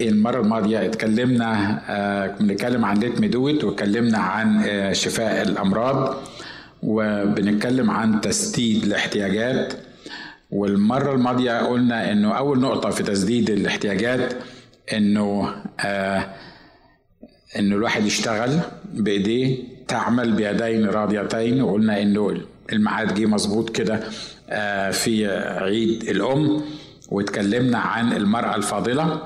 المرة الماضية اتكلمنا آه، بنتكلم عن ليت ميدوت واتكلمنا عن آه، شفاء الأمراض وبنتكلم عن تسديد الاحتياجات. والمرة الماضية قلنا إنه أول نقطة في تسديد الاحتياجات إنه آه إنه الواحد يشتغل بإيديه تعمل بيدين راضيتين وقلنا إنه الميعاد جه مظبوط كده آه في عيد الأم. واتكلمنا عن المرأة الفاضلة.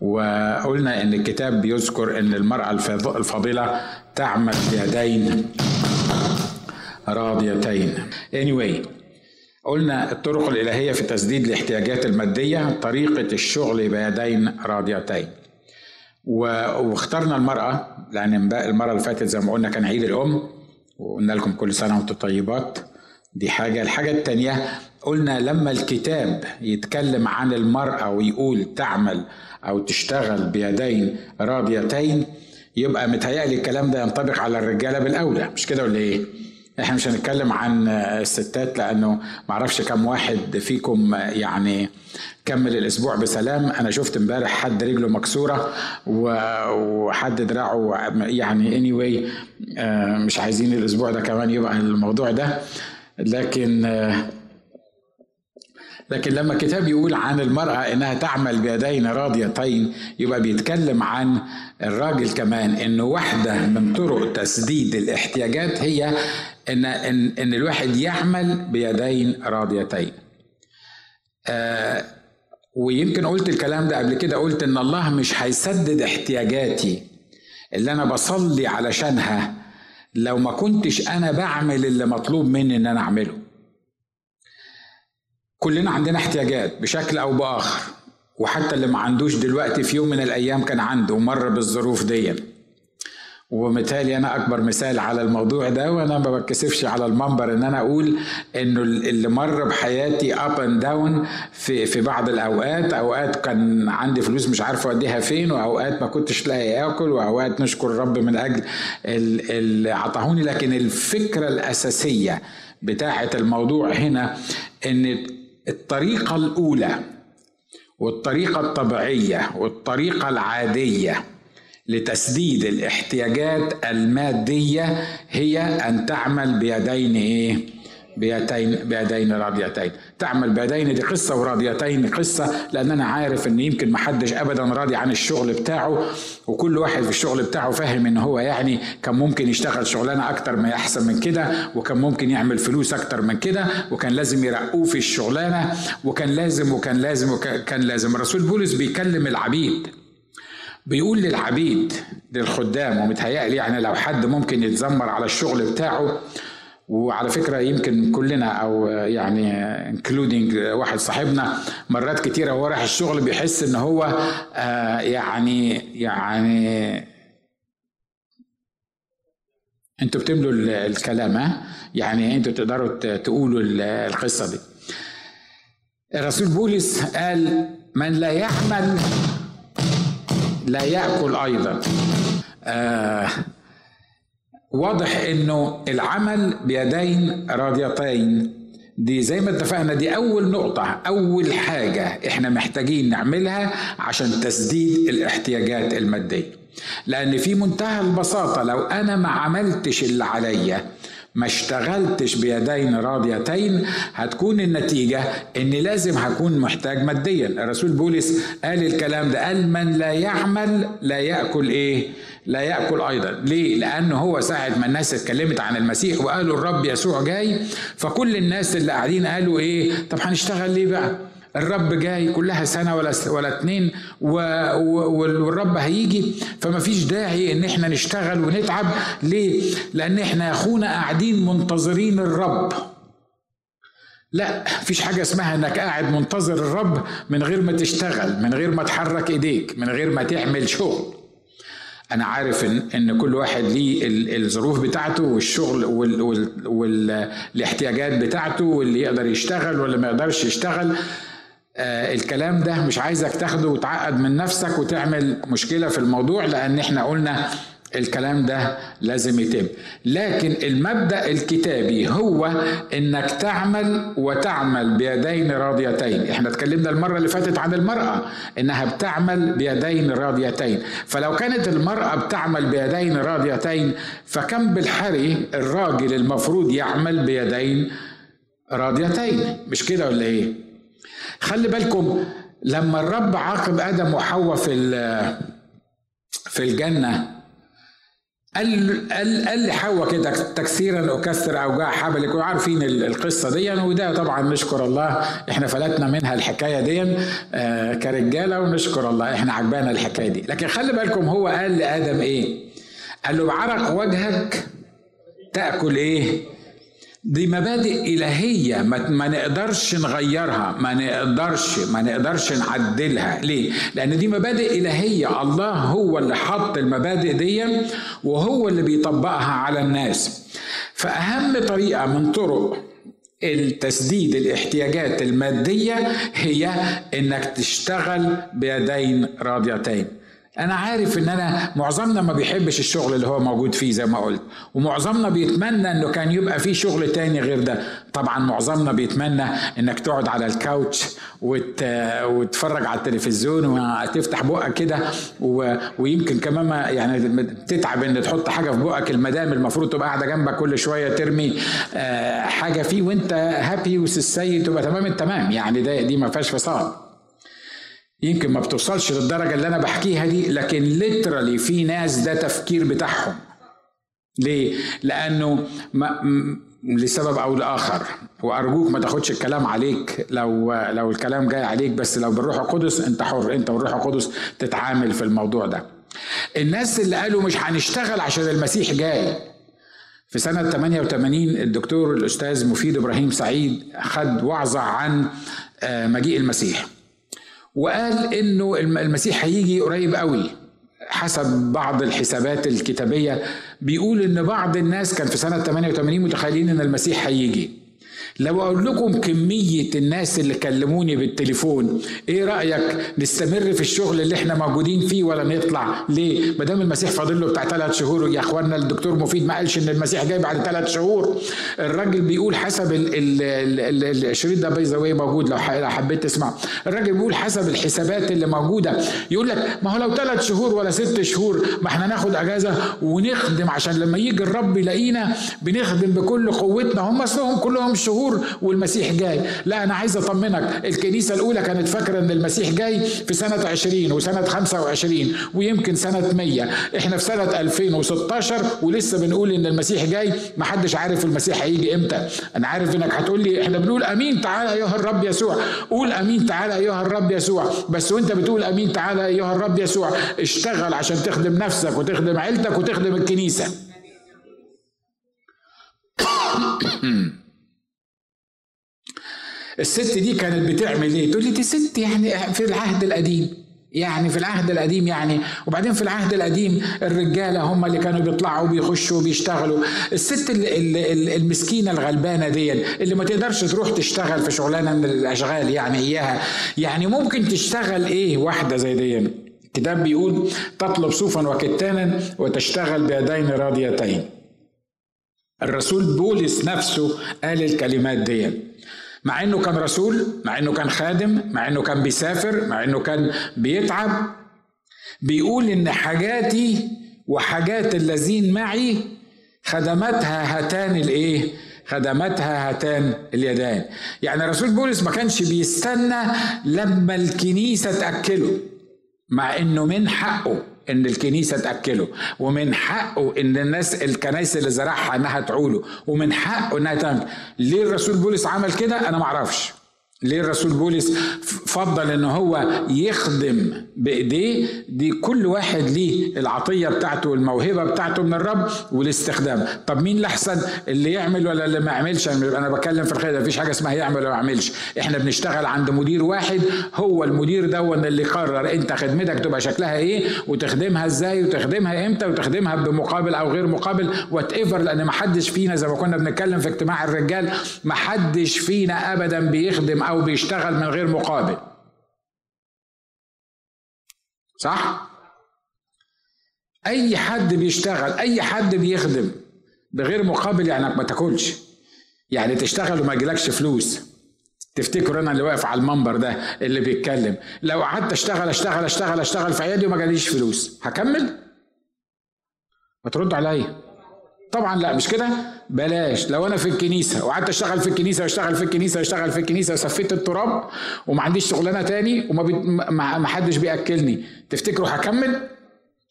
وقلنا إن الكتاب بيذكر إن المرأة الفاضلة تعمل بيدين راضيتين. Anyway قلنا الطرق الإلهية في تسديد الاحتياجات المادية طريقة الشغل بيدين راضيتين. واخترنا المرأة لأن المرة اللي فاتت زي ما قلنا كان عيد الأم وقلنا لكم كل سنة وأنتم طيبات. دي حاجة. الحاجة التانية قلنا لما الكتاب يتكلم عن المرأة ويقول تعمل أو تشتغل بيدين راضيتين يبقى متهيألي الكلام ده ينطبق على الرجالة بالأولى. مش كده ولا إيه؟ إحنا مش هنتكلم عن الستات لأنه معرفش كم واحد فيكم يعني كمل الأسبوع بسلام. أنا شفت إمبارح حد رجله مكسورة وحد دراعه يعني anyway مش عايزين الأسبوع ده كمان يبقى الموضوع ده. لكن لكن لما الكتاب يقول عن المرأة إنها تعمل بيدين راضيتين يبقى بيتكلم عن الراجل كمان إنه واحدة من طرق تسديد الاحتياجات هي إن إن, إن الواحد يعمل بيدين راضيتين. آه ويمكن قلت الكلام ده قبل كده قلت إن الله مش هيسدد احتياجاتي اللي أنا بصلي علشانها لو ما كنتش أنا بعمل اللي مطلوب مني إن أنا أعمله. كلنا عندنا احتياجات بشكل أو بآخر وحتى اللي ما عندوش دلوقتي في يوم من الأيام كان عنده ومر بالظروف دي ومثالي أنا أكبر مثال على الموضوع ده وأنا ما بتكسفش على المنبر إن أنا أقول إنه اللي مر بحياتي up and down في في بعض الأوقات. أوقات كان عندي فلوس مش عارف أوديها فين وأوقات ما كنتش لاقي آكل وأوقات نشكر الرب من أجل اللي عطاهوني. لكن الفكرة الأساسية بتاعة الموضوع هنا إن الطريقة الأولى والطريقة الطبيعية والطريقة العادية لتسديد الاحتياجات المادية هي أن تعمل بيدين إيه؟ بيدين بيدين راضيتين تعمل بيدين دي قصة وراضيتين قصة لأن أنا عارف إن يمكن محدش أبدا راضي عن الشغل بتاعه وكل واحد في الشغل بتاعه فاهم إن هو يعني كان ممكن يشتغل شغلانة أكتر ما يحسن من كده وكان ممكن يعمل فلوس أكتر من كده وكان لازم يرقوه في الشغلانة وكان لازم وكان لازم وكان لازم. الرسول بولس بيكلم العبيد. بيقول للعبيد للخدام ومتهيألي يعني لو حد ممكن يتذمر على الشغل بتاعه وعلى فكرة يمكن كلنا أو يعني انكلودينج واحد صاحبنا مرات كتيرة وهو رايح الشغل بيحس إن هو آه يعني يعني أنتوا بتملوا الكلام ها؟ يعني أنتوا تقدروا تقولوا القصة دي. الرسول بولس قال من لا يعمل لا يأكل أيضا. آه واضح إنه العمل بيدين راضيتين. دي زي ما اتفقنا دي أول نقطة أول حاجة إحنا محتاجين نعملها عشان تسديد الاحتياجات المادية. لأن في منتهى البساطة لو أنا ما عملتش اللي عليا ما اشتغلتش بيدين راضيتين هتكون النتيجة إني لازم هكون محتاج ماديا الرسول بولس قال الكلام ده قال من لا يعمل لا يأكل إيه لا يأكل أيضا ليه؟ لأنه هو ساعة ما الناس اتكلمت عن المسيح وقالوا الرب يسوع جاي فكل الناس اللي قاعدين قالوا إيه؟ طب هنشتغل ليه بقى؟ الرب جاي كلها سنة ولا ولا اتنين. والرب هيجي فما فيش داعي إن إحنا نشتغل ونتعب ليه؟ لأن إحنا يا أخونا قاعدين منتظرين الرب لا فيش حاجة اسمها إنك قاعد منتظر الرب من غير ما تشتغل من غير ما تحرك إيديك من غير ما تعمل شغل أنا عارف إن إن كل واحد ليه الظروف بتاعته والشغل وال وال والاحتياجات بتاعته واللي يقدر يشتغل واللي ما يقدرش يشتغل آه الكلام ده مش عايزك تاخده وتعقد من نفسك وتعمل مشكلة في الموضوع لأن إحنا قلنا الكلام ده لازم يتم. لكن المبدأ الكتابي هو إنك تعمل وتعمل بيدين راضيتين. إحنا اتكلمنا المرة اللي فاتت عن المرأة إنها بتعمل بيدين راضيتين. فلو كانت المرأة بتعمل بيدين راضيتين فكم بالحري الراجل المفروض يعمل بيدين راضيتين؟ مش كده ولا إيه؟ خلي بالكم لما الرب عاقب آدم وحواء في في الجنة قال قال قال لحواء كده تكسيرا أكسر أوجاع حبلك وعارفين القصة دي وده طبعا نشكر الله إحنا فلتنا منها الحكاية دي آه كرجالة ونشكر الله إحنا عجبانا الحكاية دي لكن خلي بالكم هو قال لآدم إيه؟ قال له بعرق وجهك تأكل إيه؟ دي مبادئ إلهية ما نقدرش نغيرها ما نقدرش ما نقدرش نعدلها. ليه؟ لأن دي مبادئ إلهية. الله هو اللي حط المبادئ دي وهو اللي بيطبقها على الناس. فأهم طريقة من طرق التسديد الاحتياجات المادية هي إنك تشتغل بيدين راضيتين أنا عارف إن أنا معظمنا ما بيحبش الشغل اللي هو موجود فيه زي ما قلت ومعظمنا بيتمنى إنه كان يبقى فيه شغل تاني غير ده. طبعا معظمنا بيتمنى إنك تقعد على الكاوتش وت... وتتفرج على التلفزيون وتفتح بقك كده و... ويمكن كمان ما يعني تتعب إن تحط حاجة في بقك المدام المفروض تبقى قاعدة جنبك كل شوية ترمي آه، حاجة فيه وأنت هابي وسيد تبقى تمام التمام يعني ده دي ما فيهاش فصال. يمكن ما بتوصلش للدرجة اللي أنا بحكيها دي لكن ليترالي في ناس ده تفكير بتاعهم. ليه؟ لأنه ما لسبب أو لآخر. وأرجوك ما تاخدش الكلام عليك. لو لو الكلام جاي عليك بس لو بالروح القدس أنت حر. أنت والروح القدس تتعامل في الموضوع ده. الناس اللي قالوا مش هنشتغل عشان المسيح جاي. في سنة 88 الدكتور الأستاذ مفيد إبراهيم سعيد خد وعظة عن آه، مجيء المسيح. وقال إنه المسيح هيجي قريب قوي. حسب بعض الحسابات الكتابية بيقول إن بعض الناس كان في سنة 88 متخيلين إن المسيح هيجي. لو أقول لكم كمية الناس اللي كلموني بالتليفون إيه رأيك نستمر في الشغل اللي إحنا موجودين فيه ولا نطلع؟ ليه؟ ما دام المسيح فاضل له بتاع ثلاث شهور يا اخوانا الدكتور مفيد ما قالش إن المسيح جاي بعد ثلاث شهور الراجل بيقول حسب الشريط ده باي ذا موجود لو حبيت تسمع الراجل بيقول حسب الحسابات اللي موجودة. يقول لك ما هو لو ثلاث شهور ولا ست شهور ما إحنا ناخد أجازة ونخدم عشان لما يجي الرب يلاقينا بنخدم بكل قوتنا. هم أصلهم كلهم شهور شهور والمسيح جاي لا أنا عايز أطمنك الكنيسة الأولى كانت فاكرة أن المسيح جاي في سنة 20 وسنة 25 ويمكن سنة 100 إحنا في سنة 2016 ولسه بنقول إن المسيح جاي محدش عارف المسيح هيجي إمتى أنا عارف إنك هتقول لي إحنا بنقول أمين تعالى أيها الرب يسوع قول أمين تعالى أيها الرب يسوع بس وأنت بتقول أمين تعالى أيها الرب يسوع اشتغل عشان تخدم نفسك وتخدم عيلتك وتخدم الكنيسة الست دي كانت بتعمل إيه؟ تقول لي دي ست يعني في العهد القديم. يعني في العهد القديم يعني. وبعدين في العهد القديم الرجالة هم اللي كانوا بيطلعوا وبيخشوا وبيشتغلوا. الست المسكينة الغلبانة دي اللي ما تقدرش تروح تشتغل في شغلانة من الأشغال يعني إياها. يعني ممكن تشتغل إيه؟ واحدة زي دي الكتاب بيقول تطلب صوفا وكتانا وتشتغل بيدين راضيتين الرسول بولس نفسه قال الكلمات دي مع إنه كان رسول مع إنه كان خادم مع إنه كان بيسافر مع إنه كان بيتعب. بيقول إن حاجاتي وحاجات الذين معي خدمتها هاتان الإيه؟ خدمتها هاتان اليدان يعني رسول بولس ما كانش بيستنى لما الكنيسة تأكله مع إنه من حقه. إن الكنيسة تأكله ومن حقه إن الناس الكنائس اللي زرعها إنها تعوله ومن حقه إنها تعمل. ليه الرسول بولس عمل كده؟ أنا ما أعرفش. ليه الرسول بولس فضل إن هو يخدم بإيديه؟ دي كل واحد ليه العطية بتاعته والموهبة بتاعته من الرب والاستخدام. طب مين الأحسن؟ اللي يعمل ولا اللي ما يعملش؟ أنا بتكلم في الخير مفيش حاجة اسمها يعمل ولا ما يعملش. إحنا بنشتغل عند مدير واحد هو المدير ده اللي قرر أنت خدمتك تبقى شكلها إيه وتخدمها إزاي وتخدمها إمتى وتخدمها بمقابل أو غير مقابل whatever لأن ما حدش فينا زي ما كنا بنتكلم في اجتماع الرجال ما حدش فينا ابدا بيخدم أو بيشتغل من غير مقابل. صح؟ أي حد بيشتغل أي حد بيخدم بغير مقابل يعني ما تاكلش. يعني تشتغل وما يجيلكش فلوس. تفتكروا أنا اللي واقف على المنبر ده اللي بيتكلم؟ لو قعدت أشتغل أشتغل أشتغل أشتغل في عيادي وما جاليش فلوس هكمل؟ ما ترد عليا. طبعا لا مش كده؟ بلاش. لو أنا في الكنيسة وقعدت أشتغل في الكنيسة وأشتغل في الكنيسة وأشتغل في الكنيسة وسفيت التراب وما عنديش شغلانة تاني وما بي... ما حدش بيأكلني تفتكروا هكمل؟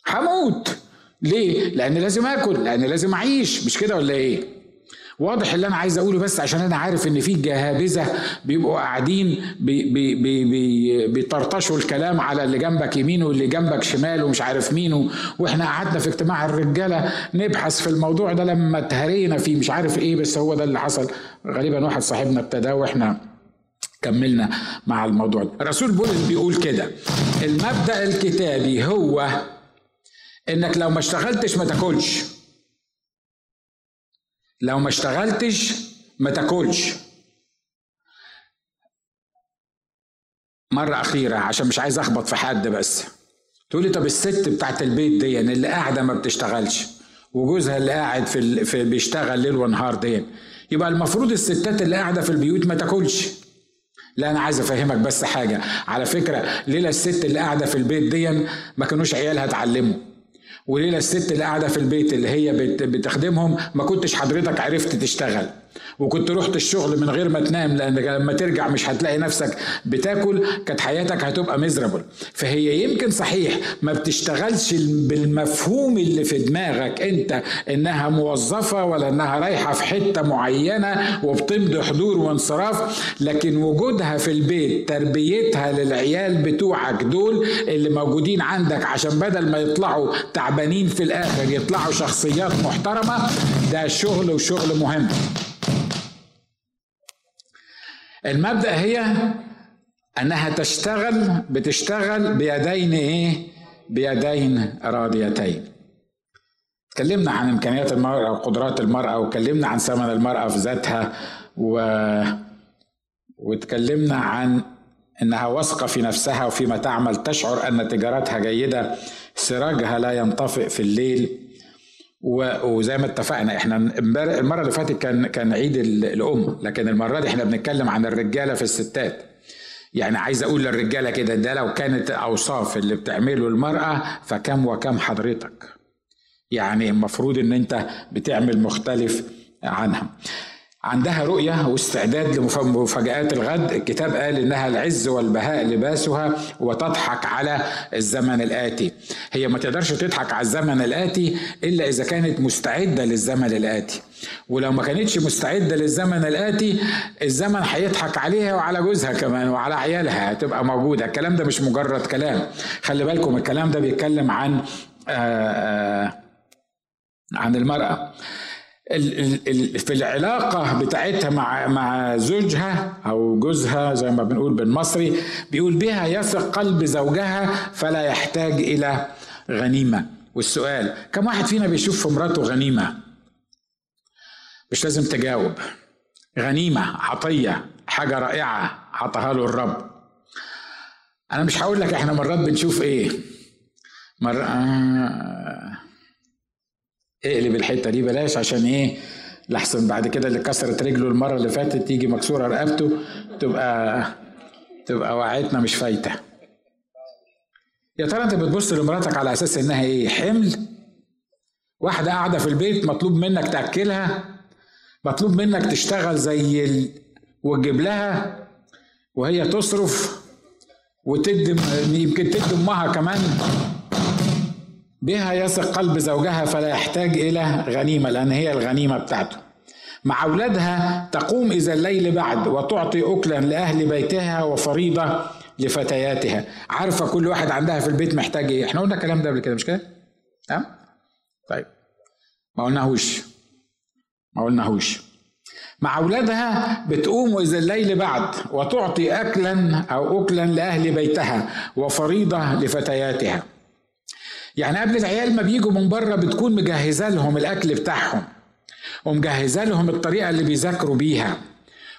هموت. ليه؟ لأن لازم آكل لأن لازم أعيش. مش كده ولا إيه؟ واضح اللي أنا عايز أقوله بس عشان أنا عارف إن في جهابذة بيبقوا قاعدين بي بي بي بي بيطرطشوا الكلام على اللي جنبك يمين واللي جنبك شمال ومش عارف مين وإحنا قعدنا في اجتماع الرجالة نبحث في الموضوع ده لما اتهرينا فيه مش عارف إيه بس هو ده اللي حصل. غالبا واحد صاحبنا ابتدى وإحنا كملنا مع الموضوع ده. الرسول بولس بيقول كده المبدأ الكتابي هو إنك لو ما اشتغلتش ما تاكلش. لو ما اشتغلتش ما تاكلش. مرة أخيرة عشان مش عايز أخبط في حد بس. تقولي طب الست بتاعت البيت دي اللي قاعدة ما بتشتغلش وجوزها اللي قاعد في, في بيشتغل ليل ونهار دي يبقى المفروض الستات اللي قاعدة في البيوت ما تاكلش. لا أنا عايز أفهمك بس حاجة. على فكرة ليله الست اللي قاعدة في البيت دي ما كانوش عيالها اتعلموا؟ وليلة الست اللي قاعدة في البيت اللي هي بتخدمهم ما كنتش حضرتك عرفت تشتغل. وكنت رحت الشغل من غير ما تنام لأن لما ترجع مش هتلاقي نفسك بتاكل كانت حياتك هتبقى مزربل فهي يمكن صحيح ما بتشتغلش بالمفهوم اللي في دماغك أنت إنها موظفة ولا إنها رايحة في حتة معينة وبتمضي حضور وانصراف لكن وجودها في البيت تربيتها للعيال بتوعك دول اللي موجودين عندك عشان بدل ما يطلعوا تعبانين في الآخر يطلعوا شخصيات محترمة ده شغل وشغل مهم. المبدأ هي أنها تشتغل بتشتغل بيدين إيه؟ بيدين راضيتين اتكلمنا عن إمكانيات المرأة وقدرات المرأة واتكلمنا عن ثمن المرأة في ذاتها و واتكلمنا عن إنها واثقة في نفسها وفيما تعمل تشعر أن تجارتها جيدة سراجها لا ينطفئ في الليل. وزي ما اتفقنا إحنا المرة اللي فاتت كان كان عيد الأم لكن المرة دي إحنا بنتكلم عن الرجالة في الستات. يعني عايز أقول للرجالة كده ده لو كانت أوصاف اللي بتعمله المرأة فكم وكم حضرتك. يعني المفروض إن أنت بتعمل مختلف عنها. عندها رؤية واستعداد لمفاجآت الغد. الكتاب قال إنها العز والبهاء لباسها وتضحك على الزمن الآتي. هي ما تقدرش تضحك على الزمن الآتي إلا إذا كانت مستعدة للزمن الآتي. ولو ما كانتش مستعدة للزمن الآتي الزمن هيضحك عليها وعلى جوزها كمان وعلى عيالها هتبقى موجودة. الكلام ده مش مجرد كلام. خلي بالكم الكلام ده بيتكلم عن آآ آآ عن المرأة. في العلاقة بتاعتها مع مع زوجها أو جوزها زي ما بنقول بالمصري بيقول بها يثق قلب زوجها فلا يحتاج إلى غنيمة. والسؤال كم واحد فينا بيشوف في مراته غنيمة؟ مش لازم تجاوب. غنيمة عطية حاجة رائعة عطاها له الرب. أنا مش هقول لك إحنا مرات بنشوف إيه. مرة آه. اقلب الحتة دي بلاش عشان إيه لحسن بعد كده اللي كسرت رجله المرة اللي فاتت تيجي مكسورة رقبته تبقى تبقى وعيتنا مش فايتة. يا ترى انت بتبص لمراتك على أساس إنها إيه حمل؟ واحدة قاعدة في البيت مطلوب منك تأكلها مطلوب منك تشتغل زي ال... وتجيب لها وهي تصرف وتدي يمكن تدي أمها كمان بها يثق قلب زوجها فلا يحتاج إلى غنيمة لأن هي الغنيمة بتاعته. مع أولادها تقوم إذا الليل بعد وتعطي أكلا لأهل بيتها وفريضة لفتياتها. عارفة كل واحد عندها في البيت محتاج إيه. إحنا قلنا الكلام ده قبل كده مش كده؟ تمام؟ طيب. ما قلناهوش. ما قلناهوش. مع أولادها بتقوم إذا الليل بعد وتعطي أكلا أو أكلا لأهل بيتها وفريضة لفتياتها. يعني قبل العيال ما بيجوا من بره بتكون مجهزة لهم الأكل بتاعهم ومجهزة لهم الطريقة اللي بيذاكروا بيها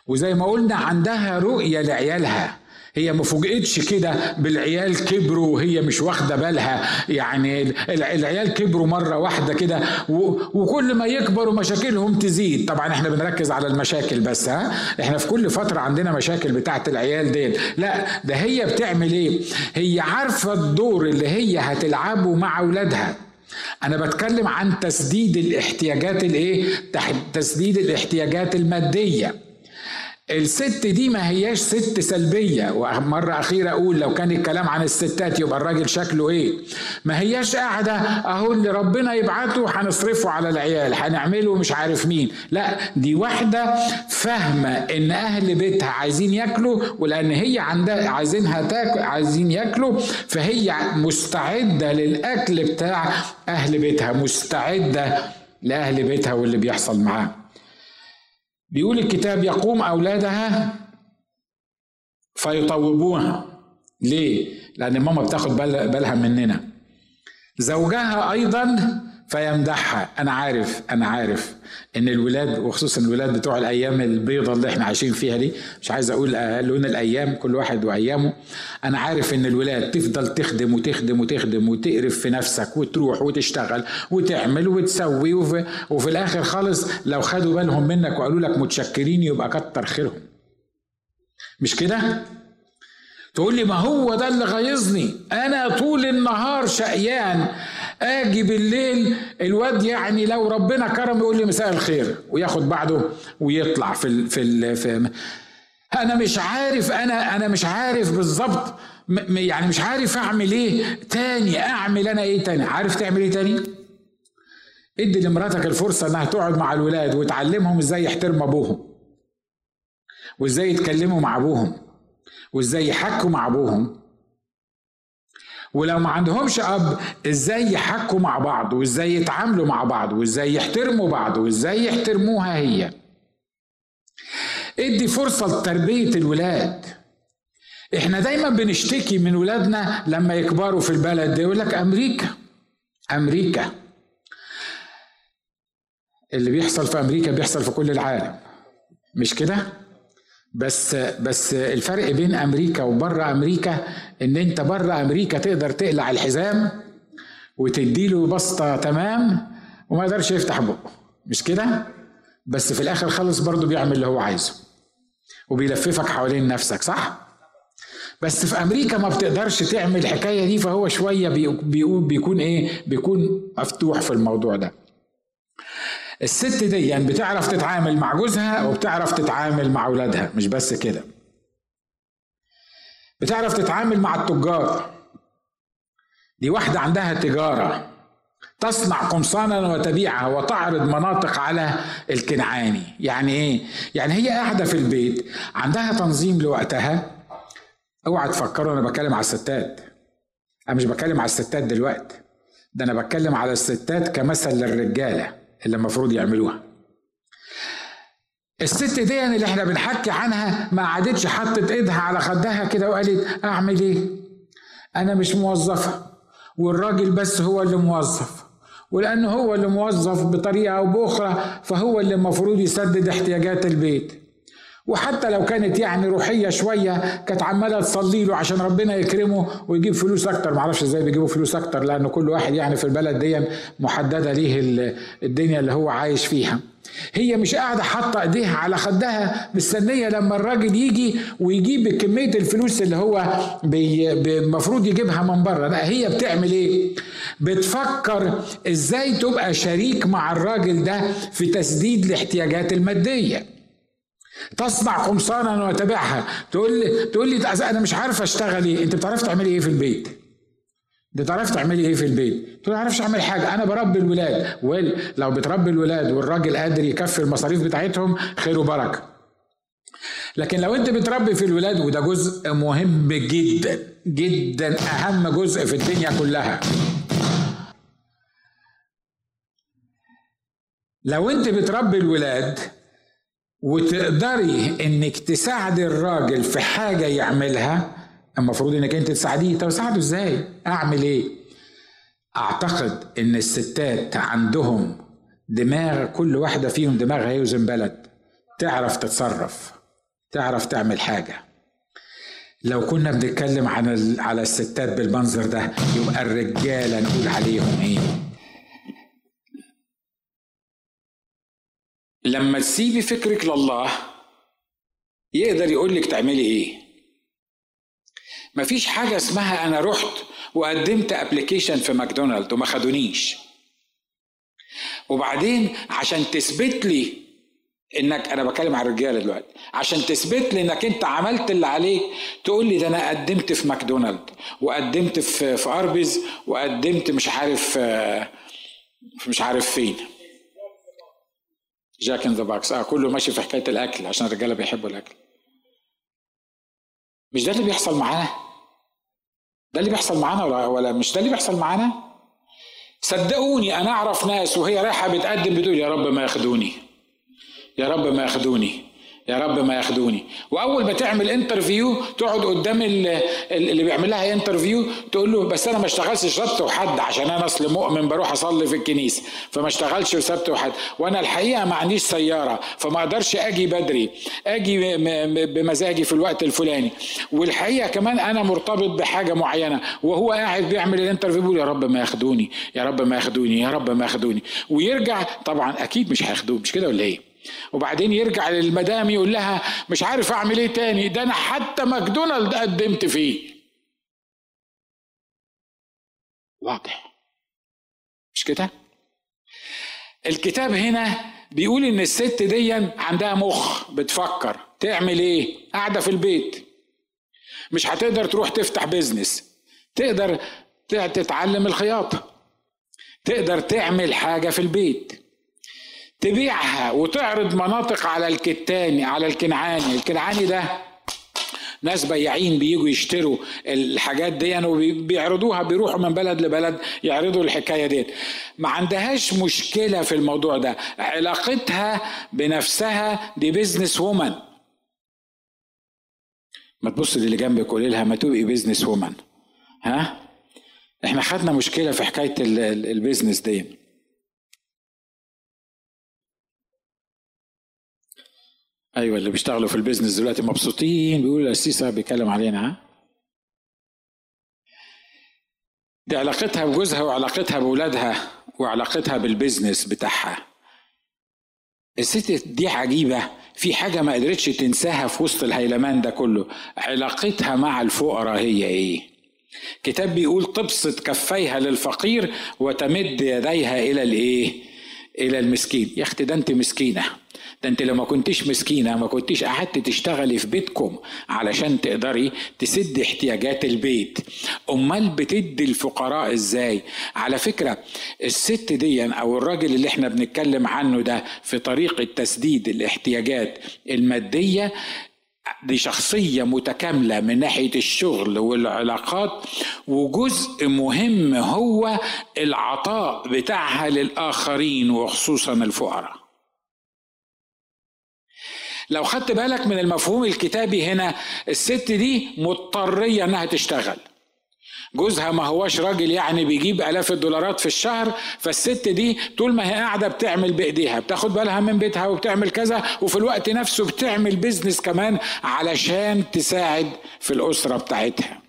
وزي ما قلنا عندها رؤية لعيالها. هي ما فوجئتش كده بالعيال كبروا وهي مش واخدة بالها. يعني العيال كبروا مرة واحدة كده وكل ما يكبروا مشاكلهم تزيد. طبعا إحنا بنركز على المشاكل بس ها؟ إحنا في كل فترة عندنا مشاكل بتاعت العيال دي لا ده هي بتعمل إيه؟ هي عارفة الدور اللي هي هتلعبه مع أولادها. أنا بتكلم عن تسديد الاحتياجات الايه تسديد الاحتياجات المادية. الست دي ما هياش ست سلبية. ومرة أخيرة أقول لو كان الكلام عن الستات يبقى الراجل شكله إيه؟ ما هياش قاعدة أهو اللي ربنا يبعته هنصرفه على العيال هنعمله مش عارف مين. لا دي واحدة فاهمة إن أهل بيتها عايزين ياكلوا ولأن هي عندها عايزينها تاكل عايزين ياكلوا فهي مستعدة للأكل بتاع أهل بيتها مستعدة لأهل بيتها واللي بيحصل معاها بيقول الكتاب يقوم أولادها فيطوبوها ليه؟ لأن ماما بتاخد بالها مننا زوجها أيضا فيمدحها. أنا عارف أنا عارف إن الولاد وخصوصا الولاد بتوع الأيام البيضة اللي إحنا عايشين فيها دي مش عايز أقول لون الأيام كل واحد وأيامه. أنا عارف إن الولاد تفضل تخدم وتخدم وتخدم وتقرف في نفسك وتروح وتشتغل وتعمل وتسوي وفي, وفي الآخر خالص لو خدوا بالهم منك وقالوا لك متشكرين يبقى كتر خيرهم. مش كده؟ تقول لي ما هو ده اللي غيظني. أنا طول النهار شقيان. آجي بالليل الواد يعني لو ربنا كرم يقول لي مساء الخير وياخد بعده ويطلع في ال في, ال في أنا مش عارف أنا أنا مش عارف بالظبط يعني مش عارف أعمل إيه تاني أعمل أنا إيه تاني؟ عارف تعمل إيه تاني؟ ادي لمراتك الفرصة إنها تقعد مع الولاد وتعلمهم إزاي يحترموا أبوهم وإزاي يتكلموا مع أبوهم وإزاي يحكوا مع أبوهم ولو ما عندهمش أب إزاي يحكوا مع بعض؟ وإزاي يتعاملوا مع بعض؟ وإزاي يحترموا بعض؟ وإزاي يحترموها هي؟ ادي فرصة لتربية الولاد. إحنا دايما بنشتكي من ولادنا لما يكبروا في البلد يقول لك أمريكا أمريكا. اللي بيحصل في أمريكا بيحصل في كل العالم. مش كده؟ بس بس الفرق بين أمريكا وبره أمريكا إن أنت بره أمريكا تقدر تقلع الحزام وتديله بسطة تمام وما يقدرش يفتح بقه. مش كده؟ بس في الآخر خالص برضه بيعمل اللي هو عايزه وبيلففك حوالين نفسك صح؟ بس في أمريكا ما بتقدرش تعمل الحكاية دي فهو شوية بيقول بيكون إيه؟ بيكون مفتوح في الموضوع ده. الست دي يعني بتعرف تتعامل مع جوزها وبتعرف تتعامل مع أولادها مش بس كده. بتعرف تتعامل مع التجار. دي واحدة عندها تجارة. تصنع قمصانا وتبيعها وتعرض مناطق على الكنعاني. يعني إيه؟ يعني هي قاعدة في البيت عندها تنظيم لوقتها. اوعى تفكروا أنا بتكلم على الستات. أنا مش بتكلم على الستات دلوقتي. ده أنا بتكلم على الستات كمثل للرجالة اللي المفروض يعملوها. الست دي اللي إحنا بنحكي عنها ما عادتش حطت ايدها على خدها كده وقالت أعمل إيه؟ أنا مش موظفه والراجل بس هو اللي موظف. ولأنه هو اللي موظف بطريقة أو بأخرى فهو اللي المفروض يسدد احتياجات البيت. وحتى لو كانت يعني روحية شوية كانت عمالة تصلي له عشان ربنا يكرمه ويجيب فلوس أكتر. معرفش إزاي بيجيبوا فلوس أكتر لأن كل واحد يعني في البلد دي محددة ليه الدنيا اللي هو عايش فيها. هي مش قاعدة حاطة إيديها على خدها مستنية لما الراجل يجي ويجيب كمية الفلوس اللي هو المفروض يجيبها من بره. لا هي بتعمل إيه؟ بتفكر إزاي تبقى شريك مع الراجل ده في تسديد الاحتياجات المادية. تصنع قمصانا وتبعها تقول لي تقول لي أنا مش عارف أشتغل إيه. أنت بتعرف تعملي إيه في البيت؟ انت بتعرف تعملي إيه في البيت؟ ما تعرفش اعمل حاجة. أنا بربي الولاد. لو بتربي الولاد والراجل قادر يكفي المصاريف بتاعتهم خير وبركة. لكن لو انت بتربي في الولاد وده جزء مهم جدا جدا أهم جزء في الدنيا كلها. لو انت بتربي الولاد وتقدري انك تساعدي الراجل في حاجة يعملها المفروض إنك أنت تساعديه. طب أساعده إزاي؟ أعمل إيه؟ أعتقد إن الستات عندهم دماغ كل واحدة فيهم دماغها يوزن بلد. تعرف تتصرف. تعرف تعمل حاجة. لو كنا بنتكلم عن على الستات بالمنظر ده يبقى الرجالة نقول عليهم إيه؟ لما تسيبي فكرك لله يقدر يقول لك تعملي إيه؟ مفيش حاجة اسمها أنا رحت وقدمت application في ماكدونالد وما خدونيش. وبعدين عشان تثبت لي إنك أنا بتكلم على الرجالة دلوقتي عشان تثبت لي إنك أنت عملت اللي عليك تقول لي ده أنا قدمت في ماكدونالد وقدمت في في Arby's وقدمت مش عارف في مش عارف فين. Jack in the Box آه كله ماشي في حكاية الأكل عشان الرجالة بيحبوا الأكل. مش ده اللي بيحصل معانا؟ ده اللي بيحصل معانا ولا, ولا مش ده اللي بيحصل معانا؟ صدقوني أنا أعرف ناس وهي رايحة بتقدم بتقول يا رب ما ياخدوني يا رب ما ياخدوني. يا رب ما ياخدوني. وأول ما تعمل interview تقعد قدام اللي بيعمل لها interview تقول له بس أنا ما اشتغلش سبت وحد عشان أنا أصل مؤمن بروح أصلي في الكنيسة. فما اشتغلش سبت وحد. وأنا الحقيقة ما عنديش سيارة. فما أقدرش أجي بدري. أجي بمزاجي في الوقت الفلاني. والحقيقة كمان أنا مرتبط بحاجة معينة. وهو قاعد بيعمل الانترفيو بيقول يا رب ما ياخدوني. يا رب ما ياخدوني. يا رب ما ياخدوني. ويرجع طبعا أكيد مش هياخدوه. مش كده ولا إيه؟ وبعدين يرجع للمدام يقول لها مش عارف أعمل إيه تاني ده أنا حتى ماكدونالد قدمت فيه. واضح. مش كده؟ الكتاب هنا بيقول إن الست دي عندها مخ بتفكر تعمل إيه؟ قاعدة في البيت. مش هتقدر تروح تفتح بيزنس تقدر تتعلم الخياطة. تقدر تعمل حاجة في البيت. تبيعها وتعرض مناطق على الكتاني على الكنعاني الكنعاني ده ناس بياعين بيجوا يشتروا الحاجات دي وبيعرضوها بيروحوا من بلد لبلد يعرضوا الحكاية دي ما عندهاش مشكلة في الموضوع ده. علاقتها بنفسها دي business woman ما تبص للي جنبك قولي لها ما تبقي business woman ها؟ إحنا خدنا مشكلة في حكاية ال business دي. أيوه اللي بيشتغلوا في ال business دلوقتي مبسوطين بيقولوا القسيس بيتكلم علينا ها؟ دي علاقتها بجوزها وعلاقتها بولادها وعلاقتها بالبيزنس بتاعها. الست دي عجيبة. في حاجة ما قدرتش تنساها في وسط الهيلمان ده كله. علاقتها مع الفقراء هي إيه؟ كتاب بيقول تبسط كفيها للفقير وتمد يديها إلى الإيه؟ إلى المسكين. يا أختي ده أنت مسكينة. ده انت لو ما كنتش مسكينة ما كنتيش قعدت تشتغلي في بيتكم علشان تقدري تسد احتياجات البيت. أمال بتدي الفقراء إزاي؟ على فكرة الست دي أو الراجل اللي إحنا بنتكلم عنه ده في طريقة تسديد الاحتياجات المادية دي شخصية متكاملة من ناحية الشغل والعلاقات وجزء مهم هو العطاء بتاعها للآخرين وخصوصا الفقراء. لو خدت بالك من المفهوم الكتابي هنا الست دي مضطرية إنها تشتغل. جوزها ما هواش راجل يعني بيجيب آلاف الدولارات في الشهر فالست دي طول ما هي قاعدة بتعمل بإيديها بتاخد بالها من بيتها وبتعمل كذا وفي الوقت نفسه بتعمل بيزنس كمان علشان تساعد في الأسرة بتاعتها.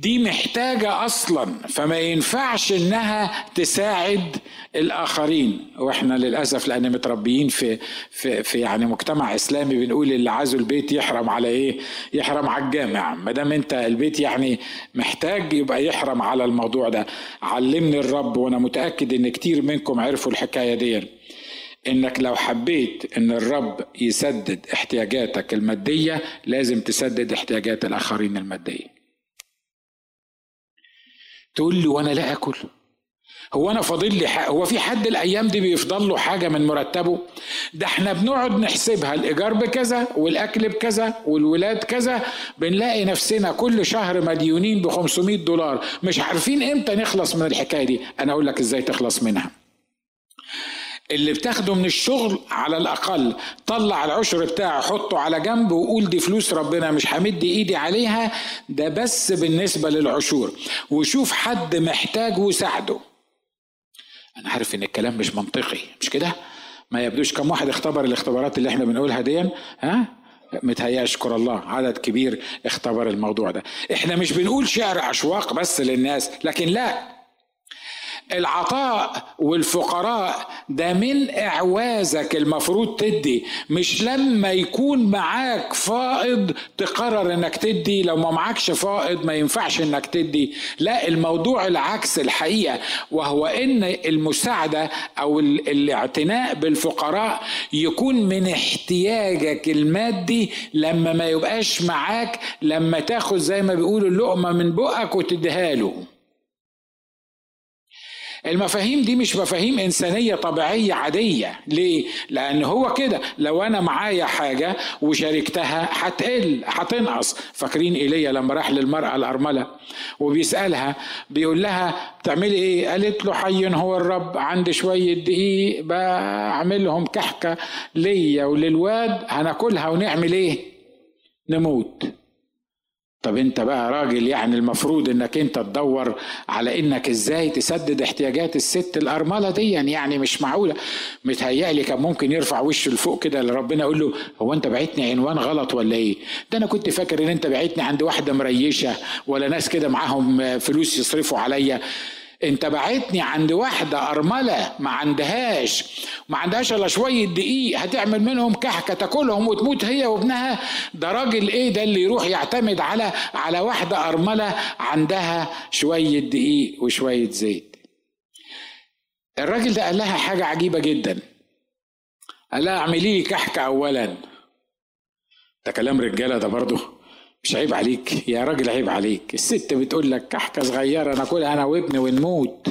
دي محتاجة أصلا فما ينفعش إنها تساعد الآخرين. وإحنا للأسف لأن متربيين في في في يعني مجتمع إسلامي بنقول اللي عايزه البيت يحرم على إيه؟ يحرم على الجامع. ما دام أنت البيت يعني محتاج يبقى يحرم على الموضوع ده. علمني الرب وأنا متأكد إن كتير منكم عرفوا الحكاية دي. إنك لو حبيت إن الرب يسدد احتياجاتك المادية لازم تسدد احتياجات الآخرين المادية. تقول لي وأنا لا اكل. هو أنا فاضل لي حق هو في حد الأيام دي بيفضل له حاجة من مرتبه؟ ده إحنا بنقعد نحسبها الإيجار بكذا والأكل بكذا والولاد كذا بنلاقي نفسنا كل شهر مديونين ب 500 دولار. مش عارفين إمتى نخلص من الحكاية دي. أنا أقول لك إزاي تخلص منها. اللي بتاخده من الشغل على الأقل طلع العشر بتاعه حطه على جنب وقول دي فلوس ربنا مش همد إيدي عليها. ده بس بالنسبة للعشور. وشوف حد محتاج وساعده. أنا عارف إن الكلام مش منطقي مش كده؟ ما يبدوش كم واحد اختبر الاختبارات اللي إحنا بنقولها دي ها؟ متهيأ اشكر الله عدد كبير اختبر الموضوع ده. إحنا مش بنقول شعر أشواق بس للناس لكن لا. العطاء والفقراء ده من إعوازك المفروض تدي. مش لما يكون معاك فائض تقرر إنك تدي لو ما معكش فائض ما ينفعش إنك تدي. لا الموضوع العكس الحقيقة. وهو إن المساعدة أو الاعتناء بالفقراء يكون من احتياجك المادي لما ما يبقاش معاك لما تاخد زي ما بيقولوا اللقمة من بقك وتديها له. المفاهيم دي مش مفاهيم إنسانية طبيعية عادية ليه؟ لأن هو كده لو أنا معايا حاجة وشاركتها هتقل هتنقص فاكرين إيليا لما راح للمرأة الأرملة وبيسألها بيقول لها بتعملي إيه؟ قالت له حي هو الرب عندي شوية دقيق بعملهم كحكة ليا وللواد هناكلها ونعمل إيه؟ نموت طب انت بقى راجل يعني المفروض انك انت تدور على انك إزاي تسدد احتياجات الست الأرملة دي يعني مش معقولة متهيألي كان ممكن يرفع وشه لفوق كده لربنا يقول له هو انت بعتني عنوان غلط ولا إيه؟ ده أنا كنت فاكر ان انت بعتني عند واحدة مريشة ولا ناس كده معاهم فلوس يصرفوا عليا انت بعتني عند واحدة أرملة ما عندهاش. ما عندهاش إلا شوية دقيق هتعمل منهم كحكة تاكلهم وتموت هي وابنها. ده راجل إيه ده اللي يروح يعتمد على على واحدة أرملة عندها شوية دقيق وشوية زيت. الراجل ده قال لها حاجة عجيبة جدا. قال لها اعملي لي كحكة أولا. ده كلام رجالة ده برضه. مش عيب عليك يا راجل عيب عليك. الست بتقول لك كحكة صغيرة ناكلها أنا وابني ونموت.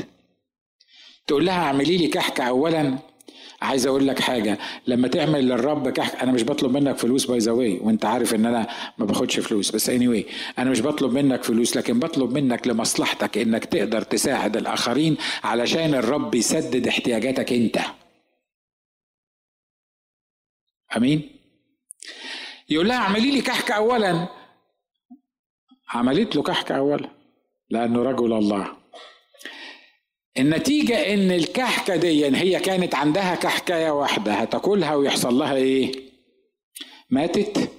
تقول لها اعملي لي كحكة أولا. عايز أقول لك حاجة لما تعمل للرب كحك أنا مش بطلب منك فلوس by the way وأنت عارف إن أنا ما باخدش فلوس بس اني anyway أنا مش بطلب منك فلوس لكن بطلب منك لمصلحتك إنك تقدر تساعد الآخرين علشان الرب يسدد احتياجاتك أنت. آمين؟ يقول لها اعملي لي كحك اولا. عملت له كحك أولا لأنه رجل الله. النتيجة إن الكحكة دي هي كانت عندها كحكاية واحدة هتاكلها ويحصل لها إيه؟ ماتت.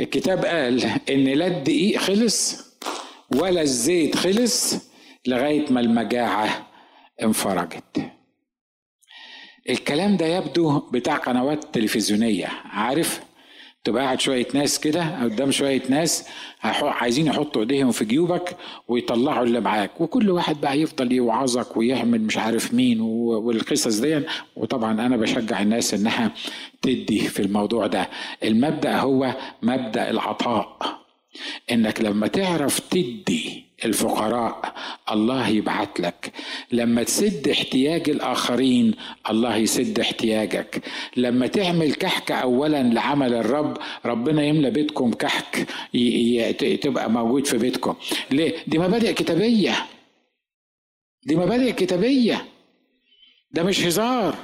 الكتاب قال إن لا الدقيق خلص ولا الزيت خلص لغاية ما المجاعة انفرجت. الكلام ده يبدو بتاع قنوات تلفزيونية عارف؟ تبقى قاعد شوية ناس كده قدام شوية ناس عايزين يحطوا ايديهم في جيوبك ويطلعوا اللي معاك. وكل واحد بقى يفضل يوعظك ويعمل مش عارف مين والقصص دي وطبعا أنا بشجع الناس إنها تدي في الموضوع ده. المبدأ هو مبدأ العطاء. إنك لما تعرف تدي الفقراء الله يبعت لك. لما تسد احتياج الآخرين الله يسد احتياجك. لما تعمل كحك اولا لعمل الرب ربنا يملى بيتكم كحك تبقى موجود في بيتكم. ليه؟ دي مبادئ كتابية. دي مبادئ كتابية. ده مش هزار.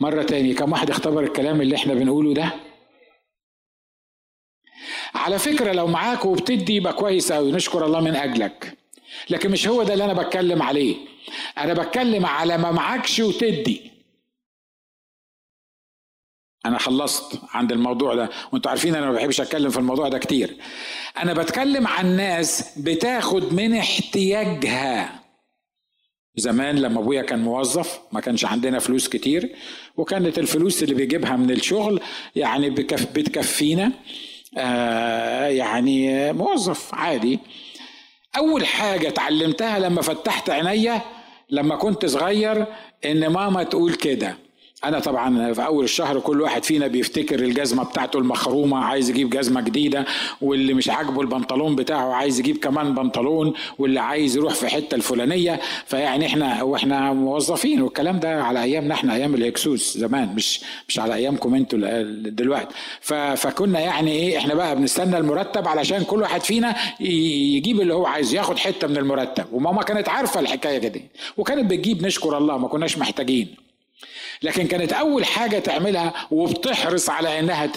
مرة تاني كم واحد اختبر الكلام اللي إحنا بنقوله ده؟ على فكرة لو معاك وبتدي يبقى كويس أوي نشكر الله من أجلك. لكن مش هو ده اللي أنا بتكلم عليه. أنا بتكلم على ما معكش وتدي. أنا خلصت عند الموضوع ده. وأنتوا عارفين أنا ما بحبش أتكلم في الموضوع ده كتير. أنا بتكلم عن ناس بتاخد من احتياجها. زمان لما أبويا كان موظف ما كانش عندنا فلوس كتير وكانت الفلوس اللي بيجيبها من الشغل يعني بتكفينا. يعني موظف عادي. أول حاجة اتعلمتها لما فتحت عينيا لما كنت صغير إن ماما تقول كده. أنا طبعا في أول الشهر كل واحد فينا بيفتكر الجزمة بتاعته المخرومة عايز يجيب جزمة جديدة واللي مش عاجبه البنطلون بتاعه عايز يجيب كمان بنطلون واللي عايز يروح في حتة الفلانية. فيعني إحنا وإحنا موظفين والكلام ده على أيامنا إحنا أيام الهكسوس زمان مش مش على أيامكم أنتوا دلوقتي. فكنا يعني إيه إحنا بقى بنستنى المرتب علشان كل واحد فينا يجيب اللي هو عايز ياخد حتة من المرتب. وماما كانت عارفة الحكاية كده وكانت بتجيب نشكر الله ما كناش محتاجين. لكن كانت أول حاجة تعملها وبتحرص على إنها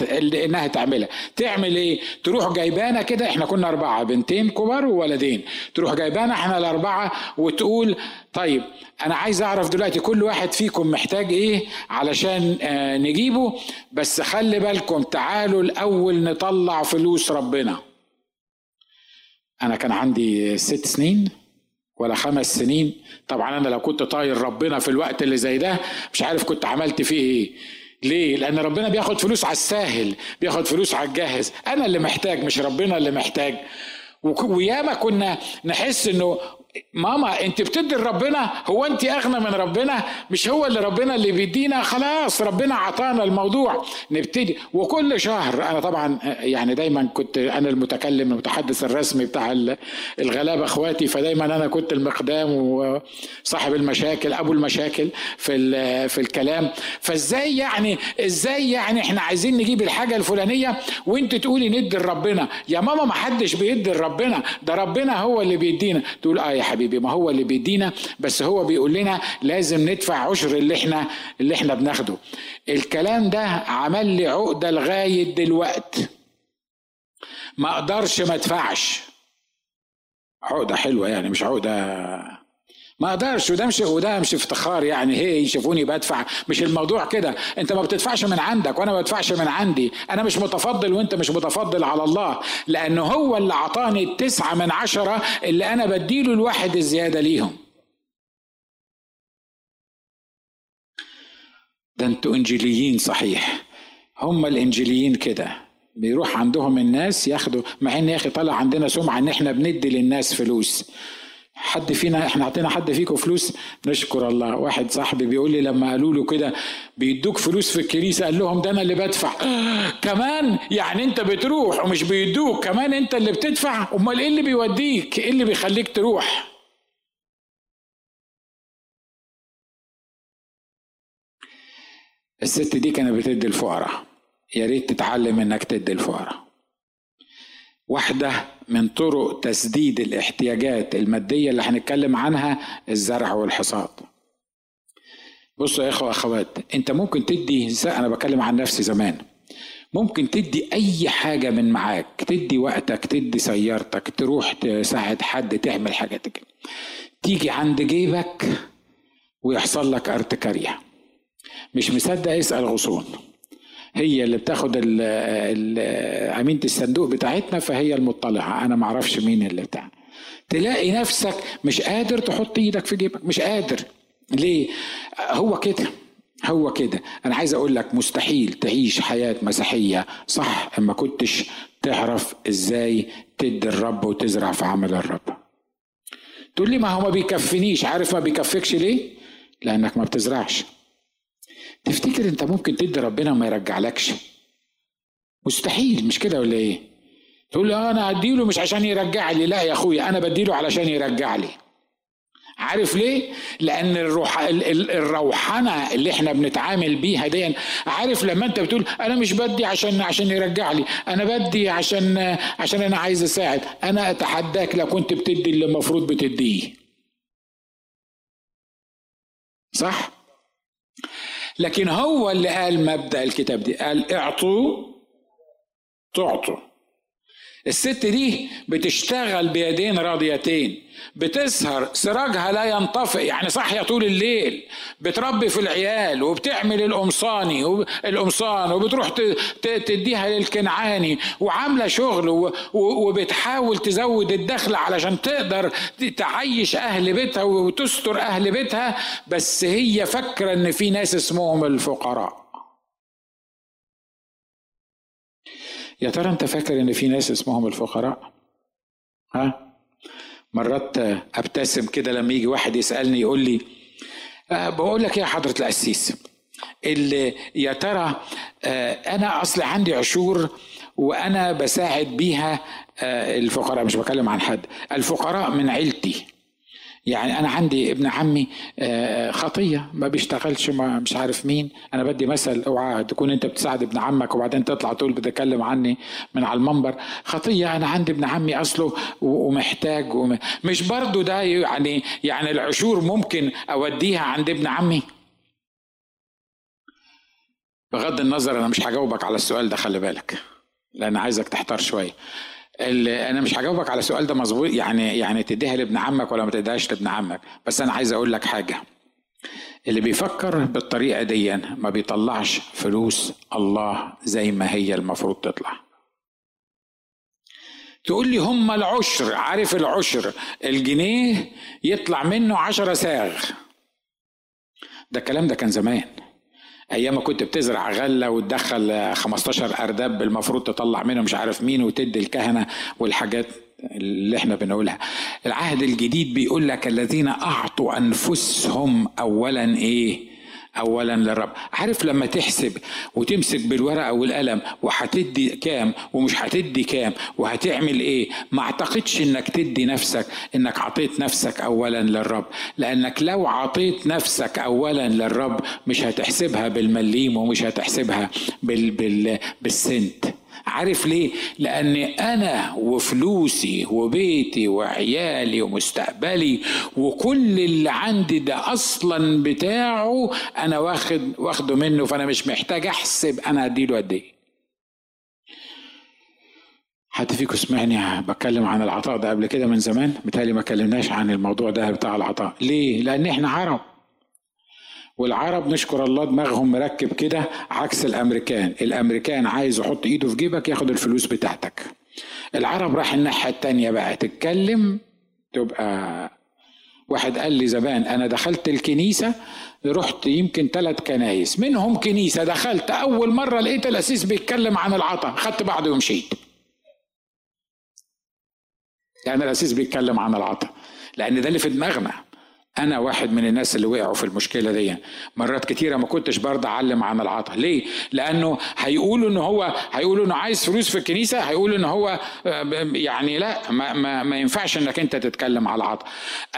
إنها تعملها. تعمل إيه؟ تروح جايبانا كده إحنا كنا أربعة بنتين كبار وولدين. تروح جايبانا إحنا الأربعة وتقول طيب أنا عايز أعرف دلوقتي كل واحد فيكم محتاج إيه علشان آه نجيبه بس خلي بالكم تعالوا الأول نطلع فلوس ربنا. أنا كان عندي ست سنين. ولا خمس سنين طبعا أنا لو كنت طاير ربنا في الوقت اللي زي ده مش عارف كنت عملت فيه إيه ليه؟ لأن ربنا بياخد فلوس على الساهل، بياخد فلوس على الجاهز، أنا اللي محتاج مش ربنا اللي محتاج. وياما كنا نحس إنه ماما انت بتدي لربنا هو انت اغنى من ربنا؟ مش هو اللي ربنا اللي بيدينا؟ خلاص ربنا عطانا الموضوع. نبتدي. وكل شهر أنا طبعا يعني دايما كنت أنا المتكلم المتحدث الرسمي بتاع الغلابة أخواتي فدايما أنا كنت المقدام وصاحب المشاكل أبو المشاكل في في الكلام. فإزاي يعني إزاي يعني إحنا عايزين نجيب الحاجة الفلانية وأنت تقولي ندي لربنا؟ يا ماما ما حدش بيدي لربنا. ده ربنا هو اللي بيدينا. تقول آه حبيبي ما هو اللي بيدينا بس هو بيقول لنا لازم ندفع عشر اللي إحنا اللي إحنا بناخده. الكلام ده عمل لي عقدة لغاية دلوقت. ما أقدرش ما ادفعش. عقدة حلوة يعني مش عقدة ما أقدرش وده مش وده مش افتخار يعني. هي يشوفوني بدفع. مش الموضوع كده. أنت ما بتدفعش من عندك وأنا ما بدفعش من عندي. أنا مش متفضل وأنت مش متفضل على الله لأنه هو اللي عطاني التسعة من عشرة اللي أنا بديله الواحد الزيادة ليهم. ده أنتوا إنجيليين صحيح. هم الإنجيليين كده. بيروح عندهم الناس ياخدوا مع إن يا أخي طلع عندنا سمعة إن إحنا بندي للناس فلوس. حد فينا إحنا أعطينا حد فيكم فلوس نشكر الله. واحد صاحبي بيقول لي لما قالوا له كده بيدوك فلوس في الكنيسة قال لهم ده أنا اللي بدفع. كمان يعني أنت بتروح ومش بيدوك كمان أنت اللي بتدفع؟ أمال إيه اللي بيوديك؟ إيه اللي بيخليك تروح؟ الست دي كانت بتدي الفقراء. يا ريت تتعلم إنك تدي الفقراء. واحدة من طرق تسديد الاحتياجات المادية اللي هنتكلم عنها الزرع والحصاد. بصوا يا إخوة اخوات أنت ممكن تدي أنا بتكلم عن نفسي زمان. ممكن تدي أي حاجة من معاك تدي وقتك تدي سيارتك تروح تساعد حد تعمل حاجاتك تيجي عند جيبك ويحصل لك ارتكارية مش مصدق اسال غصون. هي اللي بتاخد امينه الصندوق بتاعتنا فهي المطلعة. أنا ما أعرفش مين اللي بتاع. تلاقي نفسك مش قادر تحط إيدك في جيبك. مش قادر. ليه؟ هو كده. هو كده. أنا عايز أقول لك مستحيل تعيش حياة مسيحية. صح اما كنتش تعرف إزاي تدي الرب وتزرع في عمل الرب. تقول لي ما هو ما بيكفنيش. عارف ما بيكفكش ليه؟ لأنك ما بتزرعش. تفتكر انت ممكن تدي ربنا وما يرجعلكش مستحيل مش كده ولا إيه تقول لي آه أنا اديله مش عشان يرجع لي لا يا أخويا أنا بديله علشان يرجع لي عارف ليه؟ لأن الروح الروحنة اللي إحنا بنتعامل بيها دي عارف لما أنت بتقول أنا مش بدي عشان عشان يرجع لي، أنا بدي عشان عشان أنا عايز أساعد، أنا أتحداك لو كنت بتدي اللي المفروض بتديه. صح؟ لكن هو اللي قال مبدأ الكتاب دي قال اعطوا تعطوا. الست دي بتشتغل بيدين راضيتين بتسهر سراجها لا ينطفئ يعني صاحية طول الليل بتربي في العيال وبتعمل القمصاني القمصان وبتروح تديها للكنعاني وعاملة شغل وبتحاول تزود الدخل علشان تقدر تعيش أهل بيتها وتستر أهل بيتها بس هي فاكرة إن في ناس اسمهم الفقراء. يا ترى أنت فاكر إن في ناس اسمهم الفقراء؟ ها؟ مرات أبتسم كده لما يجي واحد يسألني يقول لي أه بقول لك يا حضرة القسيس؟ اللي يا ترى أه أنا أصل عندي عشور وأنا بساعد بيها أه الفقراء مش بكلم عن حد الفقراء من عيلتي. يعني أنا عندي ابن عمي آه، خطية ما بيشتغلش ما مش عارف مين. أنا بدي مثل أوعى تكون أنت بتساعد ابن عمك وبعدين تطلع تقول بتكلم عني من على المنبر. خطية أنا عندي ابن عمي أصله ومحتاج وم... مش برضو ده يعني يعني العشور ممكن أوديها عند ابن عمي؟ بغض النظر أنا مش هجاوبك على السؤال ده خلي بالك لأن عايزك تحتار شوية. أنا مش هجاوبك على السؤال ده مظبوط يعني يعني تديها لابن عمك ولا ما تديهاش لابن عمك. بس أنا عايز أقول لك حاجة. اللي بيفكر بالطريقة دي ما بيطلعش فلوس الله زي ما هي المفروض تطلع. تقول لي هم العشر عارف العشر؟ الجنيه يطلع منه عشرة ساغ. ده الكلام ده كان زمان. أيام ما كنت بتزرع غلة وتدخل 15 أرداب المفروض تطلع منه مش عارف مين وتدي الكهنة والحاجات اللي إحنا بنقولها. العهد الجديد بيقول لك الذين أعطوا أنفسهم اولا إيه؟ اولا للرب. عارف لما تحسب وتمسك بالورقة والقلم وهتدي كام ومش هتدي كام وهتعمل إيه؟ ما أعتقدش إنك تدي نفسك إنك عطيت نفسك اولا للرب. لأنك لو عطيت نفسك اولا للرب مش هتحسبها بالمليم ومش هتحسبها بال بال بالسنت. عارف ليه؟ لأن أنا وفلوسي وبيتي وعيالي ومستقبلي وكل اللي عندي ده أصلا بتاعه أنا واخد واخده منه فأنا مش محتاج أحسب أنا هديله قد إيه. حد فيكم سمعني بتكلم عن العطاء ده قبل كده من زمان؟ متهيألي ما كلمناش عن الموضوع ده بتاع العطاء، ليه؟ لأن إحنا عرب والعرب نشكر الله دماغهم مركب كده عكس الأمريكان. الأمريكان عايز يحط إيده في جيبك ياخد الفلوس بتاعتك. العرب راح الناحية التانية بقى تتكلم تبقى واحد قال لي زمان أنا دخلت الكنيسة رحت يمكن ثلاث كنايس. منهم كنيسة دخلت أول مرة لقيت الأسيس بيتكلم عن العطاء خدت بعضي ومشيت. يعني الأسيس بيتكلم عن العطاء لأن ده اللي في دماغنا. أنا واحد من الناس اللي وقعوا في المشكلة دي. مرات كتيرة ما كنتش برضه أعلم عن العطاء ليه؟ لأنه هيقولوا ان هو هيقولوا إنه عايز فلوس في الكنيسة هيقولوا ان هو يعني لا ما, ما, ما ينفعش إنك أنت تتكلم على العطاء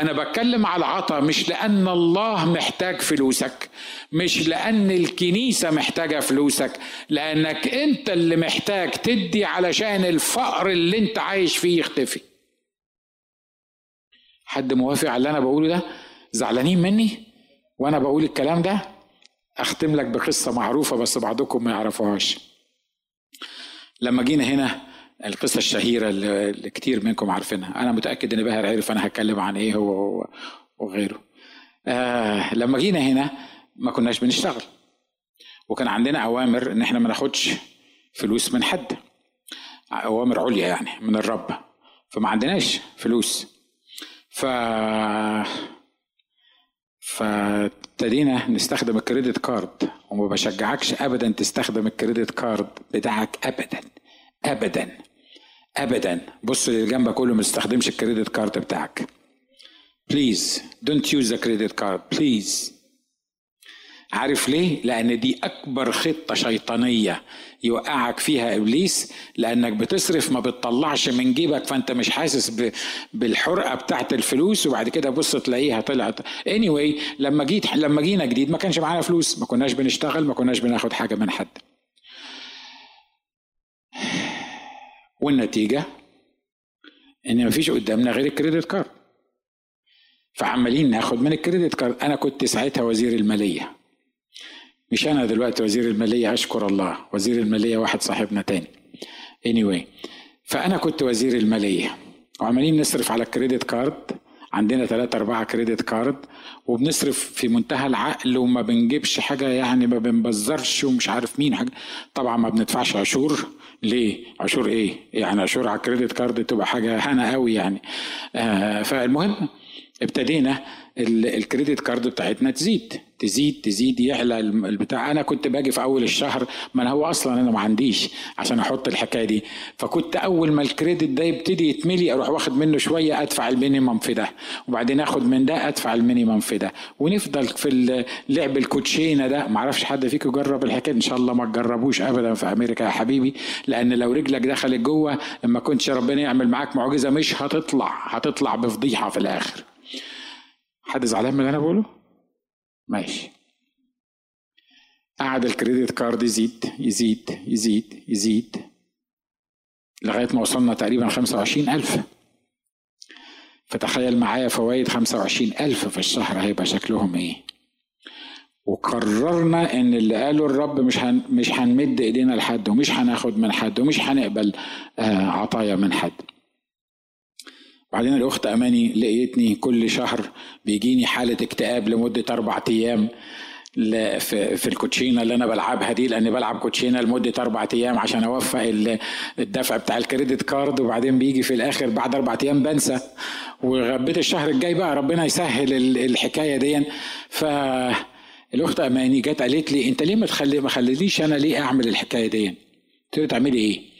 أنا بتكلم على العطاء مش لأن الله محتاج فلوسك مش لأن الكنيسة محتاجة فلوسك. لأنك أنت اللي محتاج تدي علشان الفقر اللي أنت عايش فيه يختفي. حد موافق على اللي أنا بقوله ده؟ زعلانين مني وأنا بقول الكلام ده اختم لك بقصة معروفة بس بعضكم ما يعرفوهاش. لما جينا هنا القصة الشهيرة اللي كتير منكم عارفينها. أنا متأكد إن باهر عرف أنا هتكلم عن إيه هو وغيره. آه لما جينا هنا ما كناش بنشتغل. وكان عندنا أوامر إن إحنا ما ناخدش فلوس من حد. أوامر عليا يعني من الرب. فما عندناش فلوس. ف فابتدينا نستخدم ال credit card وما بشجعكش ابدا تستخدم ال credit card بتاعك ابدا ابدا ابدا. بص اللي جنبك كله ما تستخدمش ال credit card بتاعك. please don't use the credit card please عارف ليه؟ لأن دي أكبر خطة شيطانية يوقعك فيها إبليس لأنك بتصرف ما بتطلعش من جيبك فأنت مش حاسس بالحرقة بتاعت الفلوس وبعد كده بص تلاقيها طلعت. Anyway لما جيت لما جينا جديد ما كانش معانا فلوس ما كناش بنشتغل ما كناش بناخد حاجة من حد. والنتيجة؟ إن مفيش قدامنا غير الكريدت كارد. فعمالين ناخد من الكريدت كارد. أنا كنت ساعتها وزير المالية. مش أنا دلوقتي وزير المالية اشكر الله. وزير المالية واحد صاحبنا تاني. Anyway فأنا كنت وزير المالية. وعمالين نصرف على ال credit card عندنا ثلاثة أربعة credit card وبنصرف في منتهى العقل وما بنجيبش حاجة يعني ما بنبذرش ومش عارف مين حاجة. طبعا ما بندفعش عشور. ليه؟ عشور إيه؟ يعني عشور على ال credit card تبقى حاجة هنا قوي يعني. آه فالمهم ابتدينا ال credit card بتاعتنا تزيد. تزيد تزيد يعلى البتاع. أنا كنت باجي في أول الشهر ما أنا هو أصلا أنا ما عنديش عشان أحط الحكاية دي. فكنت أول ما ال credit ده يبتدي يتملي أروح واخد منه شوية أدفع ال minimum في ده. وبعدين آخد من ده أدفع ال minimum في ده. ونفضل في لعب الكوتشينة ده. ما أعرفش حد فيكم جرب الحكاية إن شاء الله ما تجربوش ابدا في أمريكا يا حبيبي. لأن لو رجلك دخلت جوه ما كنتش ربنا يعمل معاك معجزة مش هتطلع. هتطلع بفضيحة في الآخر. حد زعلان من اللي أنا بقوله؟ ماشي. قعد الكريدت كارد يزيد يزيد يزيد يزيد لغاية ما وصلنا تقريبا خمسة وعشرين ألف. فتخيل معايا فوائد خمسة وعشرين ألف في الشهر هيبقى شكلهم إيه؟ وقررنا إن اللي قاله الرب مش هن مش هنمد إيدينا لحد ومش هناخد من حد ومش هنقبل آه عطايا من حد. بعدين الأخت أماني لقيتني كل شهر بيجيني حالة اكتئاب لمدة أربع أيام في الكوتشينة اللي أنا بلعبها دي لأني بلعب كوتشينة لمدة أربع أيام عشان أوفق الدفع بتاع الكريدت كارد وبعدين بيجي في الآخر بعد أربع أيام بنسى. وغبيت الشهر الجاي بقى ربنا يسهل الحكاية دي. ف الأخت أماني جت قالت لي أنت ليه ما تخلي ما خلينيش أنا ليه أعمل الحكاية دي؟ قلت لها تعملي إيه؟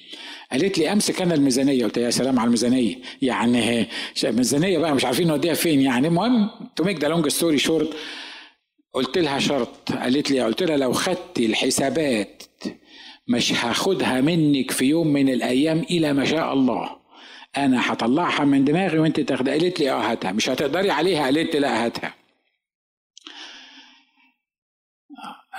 قالت لي امسك أنا الميزانية. قلت يا سلام على الميزانية. يعني الميزانيه بقى مش عارفين نوديها فين. يعني المهم to make the long story short قلت لها شرط. قالت لي قلت لها لو خدت الحسابات مش هاخدها منك في يوم من الأيام إلى ما شاء الله. أنا هطلعها من دماغي وأنت تاخدها. قالت لي آه هاتها. مش هتقدري عليها؟ قالت لي لا هاتها.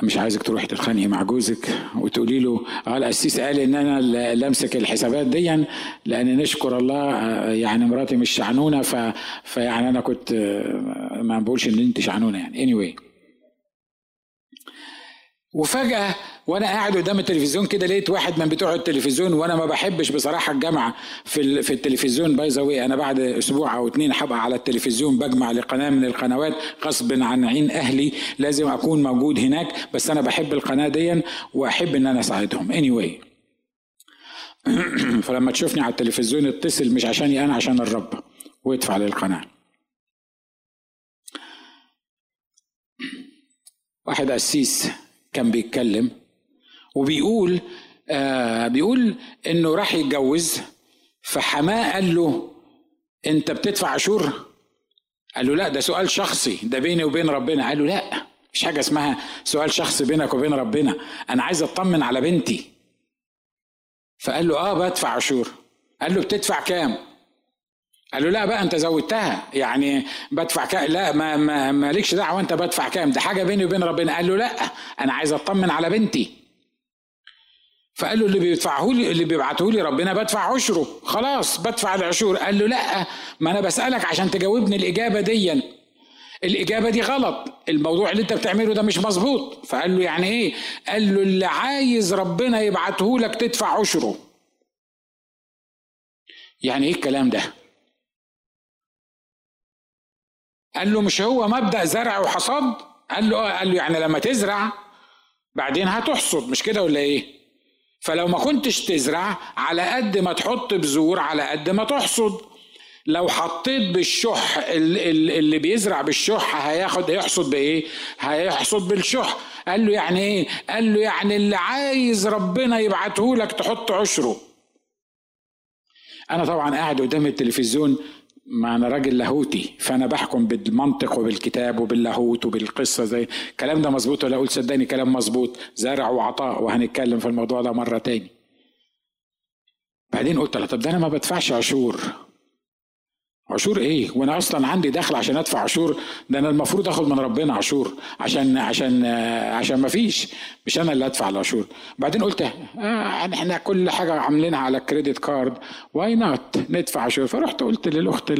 مش عايزك تروحي تتخانقي مع جوزك وتقولي له آه القسيس قال إن أنا اللي أمسك الحسابات دي لأن نشكر الله يعني مراتي مش شعنونه ف... فيعني أنا كنت ما بقولش إن أنت شعنونه يعني. Anyway. وفجأة وأنا قاعد قدام التلفزيون كده لقيت واحد من بتوع التلفزيون وأنا ما بحبش بصراحة الجامعة في في التلفزيون. باي ذا أنا بعد أسبوع أو اتنين هبقى على التلفزيون بجمع لقناة من القنوات غصب عن عين أهلي. لازم أكون موجود هناك بس أنا بحب القناة دي وأحب إن أنا أساعدهم. Anyway. فلما تشوفني على التلفزيون اتصل مش عشاني أنا عشان الرب. وادفع للقناة. واحد قسيس كان بيتكلم وبيقول آه بيقول إنه راح يتجوز فحماة قال له أنت بتدفع عشور قال له لا ده سؤال شخصي ده بيني وبين ربنا. قال له لا مش حاجة اسمها سؤال شخصي بينك وبين ربنا أنا عايز أطمن على بنتي. فقال له آه بدفع عشور قال له بتدفع كام؟ قال له لا بقى انت زودتها. يعني بدفع كام؟ لا ما ما مالكش دعوة انت بدفع كام؟ ده حاجة بيني وبين ربنا. قال له لا أنا عايز اطمن على بنتي. فقال له اللي بيدفعه لي اللي بيبعته لي ربنا بدفع عشره. خلاص بدفع العشور. قال له لا ما أنا بسألك عشان تجاوبني الإجابة دي الإجابة دي غلط. الموضوع اللي انت بتعمله ده مش مظبوط. فقال له يعني إيه؟ قال له اللي عايز ربنا يبعته لك تدفع عشره. يعني إيه الكلام ده؟ قال له مش هو مبدأ زرع وحصاد؟ قال له قال له يعني لما تزرع بعدين هتحصد مش كده ولا إيه؟ فلو ما كنتش تزرع على قد ما تحط بذور على قد ما تحصد. لو حطيت بالشح اللي بيزرع بالشح هياخد هيحصد بإيه؟ هيحصد بالشح. قال له يعني إيه؟ قال له يعني اللي عايز ربنا يبعته لك تحط عشره. أنا طبعا قاعد قدام التلفزيون ما أنا راجل لاهوتي فأنا بحكم بالمنطق وبالكتاب وباللاهوت وبالقصة زي الكلام ده مظبوط ولا أقول صدقني كلام مظبوط؟ زرع وعطاء وهنتكلم في الموضوع ده مرة تاني. بعدين قلت له طب ده أنا ما بدفعش عشور. عشور إيه؟ وأنا أصلا عندي دخل عشان ادفع عشور ده أنا المفروض اخد من ربنا عشور عشان عشان عشان ما فيش مش أنا اللي ادفع العشور بعدين قلت آه إحنا كل حاجة عاملينها على credit card. Why not ندفع عشور فرحت قلت للأخت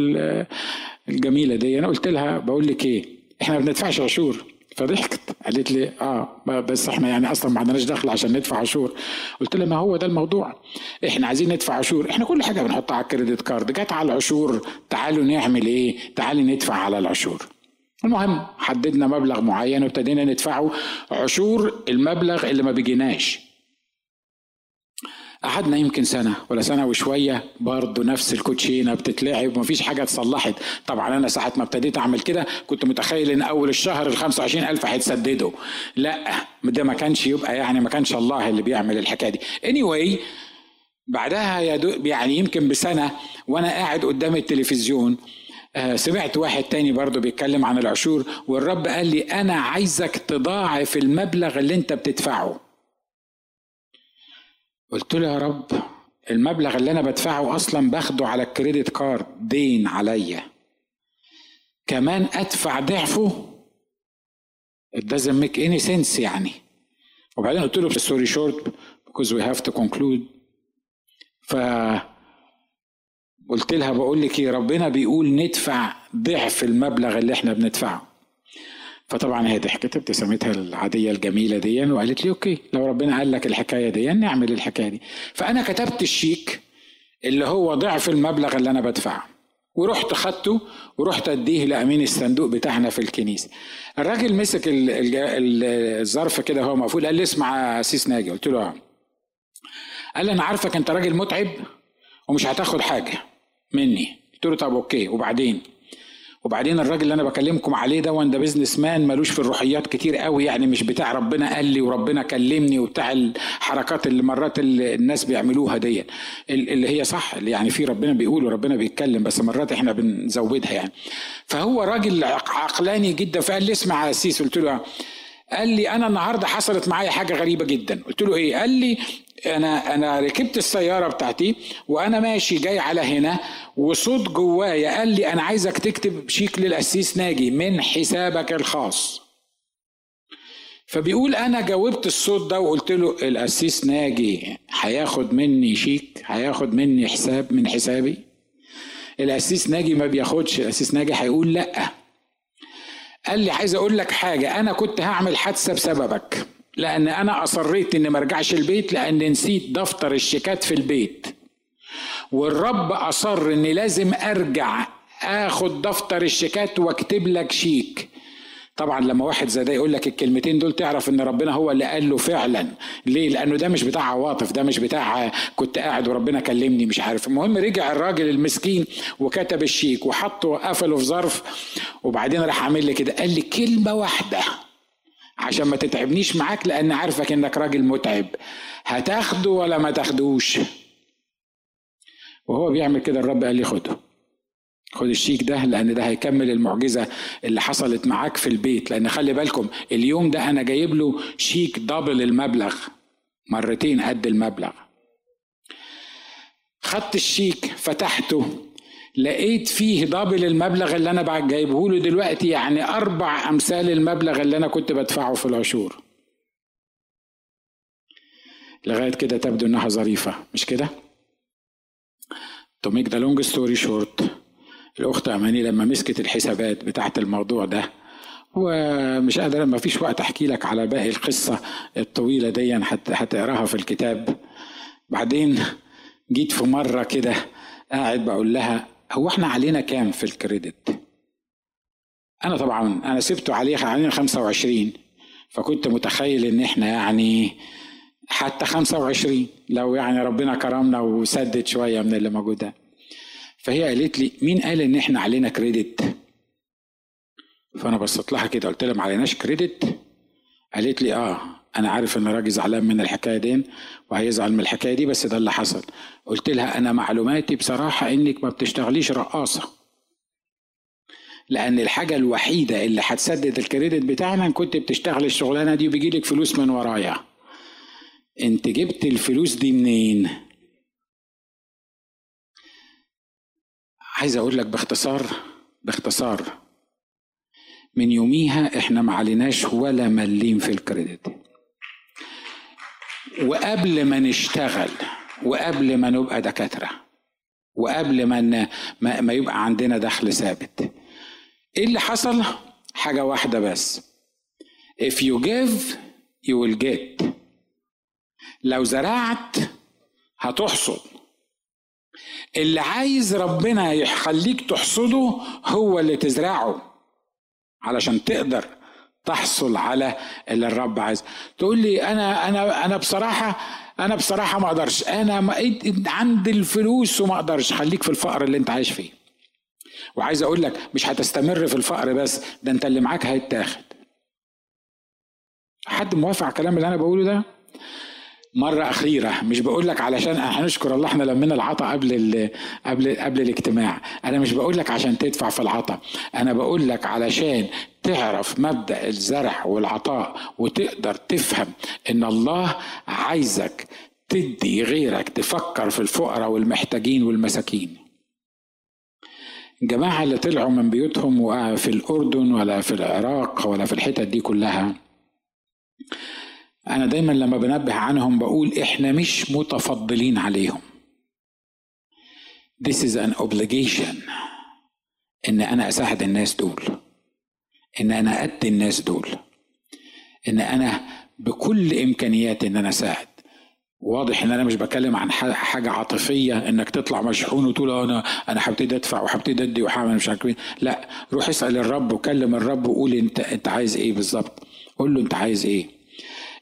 الجميلة دي. أنا قلت لها بقول لك إيه؟ إحنا ما بندفعش عشور فضحكت قالت لي آه بس إحنا يعني أصلا ما عندناش دخل عشان ندفع عشور. قلت لها ما هو ده الموضوع. إحنا عايزين ندفع عشور. إحنا كل حاجة بنحطها على الكريدت كارد. جت على العشور تعالوا نعمل إيه؟ تعالي ندفع على العشور. المهم حددنا مبلغ معين وابتدينا ندفعه. عشور المبلغ اللي ما بيجيناش. قعدنا يمكن سنة ولا سنة وشوية برضه نفس الكوتشينة بتتلعب ومفيش حاجة اتصلحت. طبعا أنا ساعة ما ابتديت أعمل كده كنت متخيل إن أول الشهر ال 25 ألف هيتسددوا. لا ده ما كانش يبقى يعني ما كانش الله اللي بيعمل الحكاية دي. Anyway بعدها يعني يمكن بسنة وأنا قاعد قدام التلفزيون سمعت واحد تاني برضه بيتكلم عن العشور والرب قال لي أنا عايزك تضاعف المبلغ اللي أنت بتدفعه. قلت له يا رب المبلغ اللي أنا بدفعه أصلا باخده على الكريدت كارد دين عليا. كمان أدفع ضعفه؟ It doesn't make any sense يعني. وبعدين قلت له story short because we have to conclude. ف قلت لها بقول لك إيه ربنا بيقول ندفع ضعف المبلغ اللي إحنا بندفعه. فطبعا هي ضحكت ابتسامتها العادية الجميلة دي وقالت لي okay لو ربنا قال لك الحكاية دي نعمل الحكاية دي. فأنا كتبت الشيك اللي هو ضعف المبلغ اللي أنا بدفعه ورحت خدته ورحت أديه لأمين الصندوق بتاعنا في الكنيسة. الراجل مسك الظرف كده هو مقفول قال لي اسمع سيس ناجي. قلت له قال لي أنا عارفك أنت راجل متعب ومش هتاخد حاجة مني. قلت له طب okay وبعدين؟ وبعدين الراجل اللي أنا بكلمكم عليه ده ده businessman ملوش في الروحيات كتير قوي يعني مش بتاع ربنا قال لي وربنا كلمني وبتاع الحركات اللي مرات الناس بيعملوها دي اللي هي صح اللي يعني في ربنا بيقول وربنا بيتكلم بس مرات إحنا بنزودها يعني. فهو راجل عقلاني جدا فقال لي اسمع يا قلت له قال لي أنا النهارده حصلت معايا حاجة غريبة جدا. قلت له إيه؟ قال لي أنا أنا ركبت السيارة بتاعتي وأنا ماشي جاي على هنا وصوت جوايا قال لي أنا عايزك تكتب شيك للقسيس ناجي من حسابك الخاص. فبيقول أنا جاوبت الصوت ده وقلت له القسيس ناجي هياخد مني شيك هياخد مني حساب من حسابي؟ القسيس ناجي ما بياخدش القسيس ناجي هيقول لأ. قال لي عايز أقول لك حاجة أنا كنت هعمل حادثة بسببك. لأن أنا اصريت اني ما ارجعش البيت لأن نسيت دفتر الشيكات في البيت. والرب اصر اني لازم ارجع اخد دفتر الشيكات واكتب لك شيك. طبعا لما واحد زي ده يقول لك الكلمتين دول تعرف إن ربنا هو اللي قال له فعلا. ليه؟ لأنه ده مش بتاع عواطف ده مش بتاع كنت قاعد وربنا كلمني مش عارف. المهم رجع الراجل المسكين وكتب الشيك وحطه وقفله في ظرف وبعدين راح عامل لي كده. قال لي كلمة واحدة. عشان ما تتعبنيش معاك لأن عارفك إنك راجل متعب. هتاخده ولا ما تاخدوش؟ وهو بيعمل كده الرب قال لي خده. خد الشيك ده لأن ده هيكمل المعجزة اللي حصلت معاك في البيت. لأن خلي بالكم اليوم ده أنا جايب له شيك دبل المبلغ. مرتين قد المبلغ. خدت الشيك فتحته. لقيت فيه double المبلغ اللي أنا جايبه له دلوقتي يعني أربع أمثال المبلغ اللي أنا كنت بدفعه في العشور. لغاية كده تبدو إنها ظريفة مش كده؟ to make the long story short الأخت أماني لما مسكت الحسابات بتاعت الموضوع ده ومش قادر ما فيش وقت أحكي لك على باقي القصة الطويلة دي هتقراها في الكتاب. بعدين جيت في مرة كده قاعد بقول لها هو إحنا علينا كام في الكريدت؟ أنا طبعا أنا سبته عليه علينا 25 فكنت متخيل إن إحنا يعني حتى 25 لو يعني ربنا كرمنا وسدد شوية من اللي موجود ده. فهي قالت لي مين قال إن إحنا علينا كريدت؟ فأنا بصيت لها كده قلت لها ما عليناش كريدت؟ قالت لي آه. أنا عارف إن الراجل زعلان من الحكاية دي وهيزعل من الحكاية دي بس ده اللي حصل. قلت لها أنا معلوماتي بصراحة إنك ما بتشتغليش رقاصة. لأن الحاجة الوحيدة اللي هتسدد الكريدت بتاعنا إن كنت بتشتغل الشغلانة دي وبيجي لك فلوس من ورايا. أنت جبت الفلوس دي منين؟ عايز أقول لك باختصار باختصار. من يوميها إحنا ما عليناش ولا مليم في الكريدت. وقبل ما نشتغل وقبل ما نبقى دكاترة وقبل ما ما يبقى عندنا دخل ثابت. إيه اللي حصل؟ حاجة واحدة بس. If you give you will get. لو زرعت هتحصد. اللي عايز ربنا يخليك تحصده هو اللي تزرعه علشان تقدر تحصل على اللي الرب عايز تقول لي أنا أنا أنا بصراحة أنا بصراحة ما أقدرش. أنا عندي الفلوس وما أقدرش. خليك في الفقر اللي أنت عايش فيه. وعايز أقول لك مش هتستمر في الفقر بس ده أنت اللي معاك هيتاخد. حد موافق على الكلام اللي أنا بقوله ده؟ مرة أخيرة مش بقول لك علشان هنشكر الله إحنا لمينا العطا قبل قبل قبل الاجتماع، أنا مش بقول لك عشان تدفع في العطا، أنا بقول لك علشان تعرف مبدأ الزرع والعطاء وتقدر تفهم إن الله عايزك تدي غيرك تفكر في الفقراء والمحتاجين والمساكين. الجماعة اللي طلعوا من بيوتهم في الأردن ولا في العراق ولا في الحتت دي كلها أنا دايما لما بنبه عنهم بقول إحنا مش متفضلين عليهم. This is an obligation. إن أنا أساعد الناس دول. إن أنا أدي الناس دول. إن أنا بكل إمكانياتي إن أنا أساعد. واضح إن أنا مش بتكلم عن حاجة عاطفية إنك تطلع مشحون وتقول أنا أنا هبتدي أدفع وهبتدي أدي وهعمل مش عارف لا روح اسأل الرب وكلم الرب وقول أنت أنت عايز إيه بالظبط. قول له أنت عايز إيه.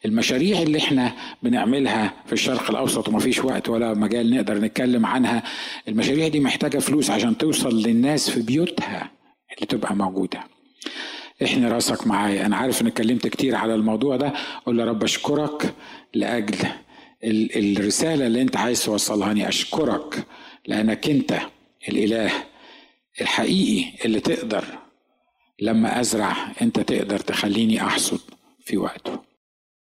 المشاريع اللي إحنا بنعملها في الشرق الأوسط وما فيش وقت ولا مجال نقدر نتكلم عنها المشاريع دي محتاجة فلوس عشان توصل للناس في بيوتها اللي تبقى موجودة. إحنا راسك معايا. أنا عارف إني اتكلمت كتير على الموضوع ده. قول يا رب أشكرك لأجل الرسالة اللي أنت عايز توصلها. أشكرك لأنك أنت الإله الحقيقي اللي تقدر لما أزرع أنت تقدر تخليني أحصد في وقته.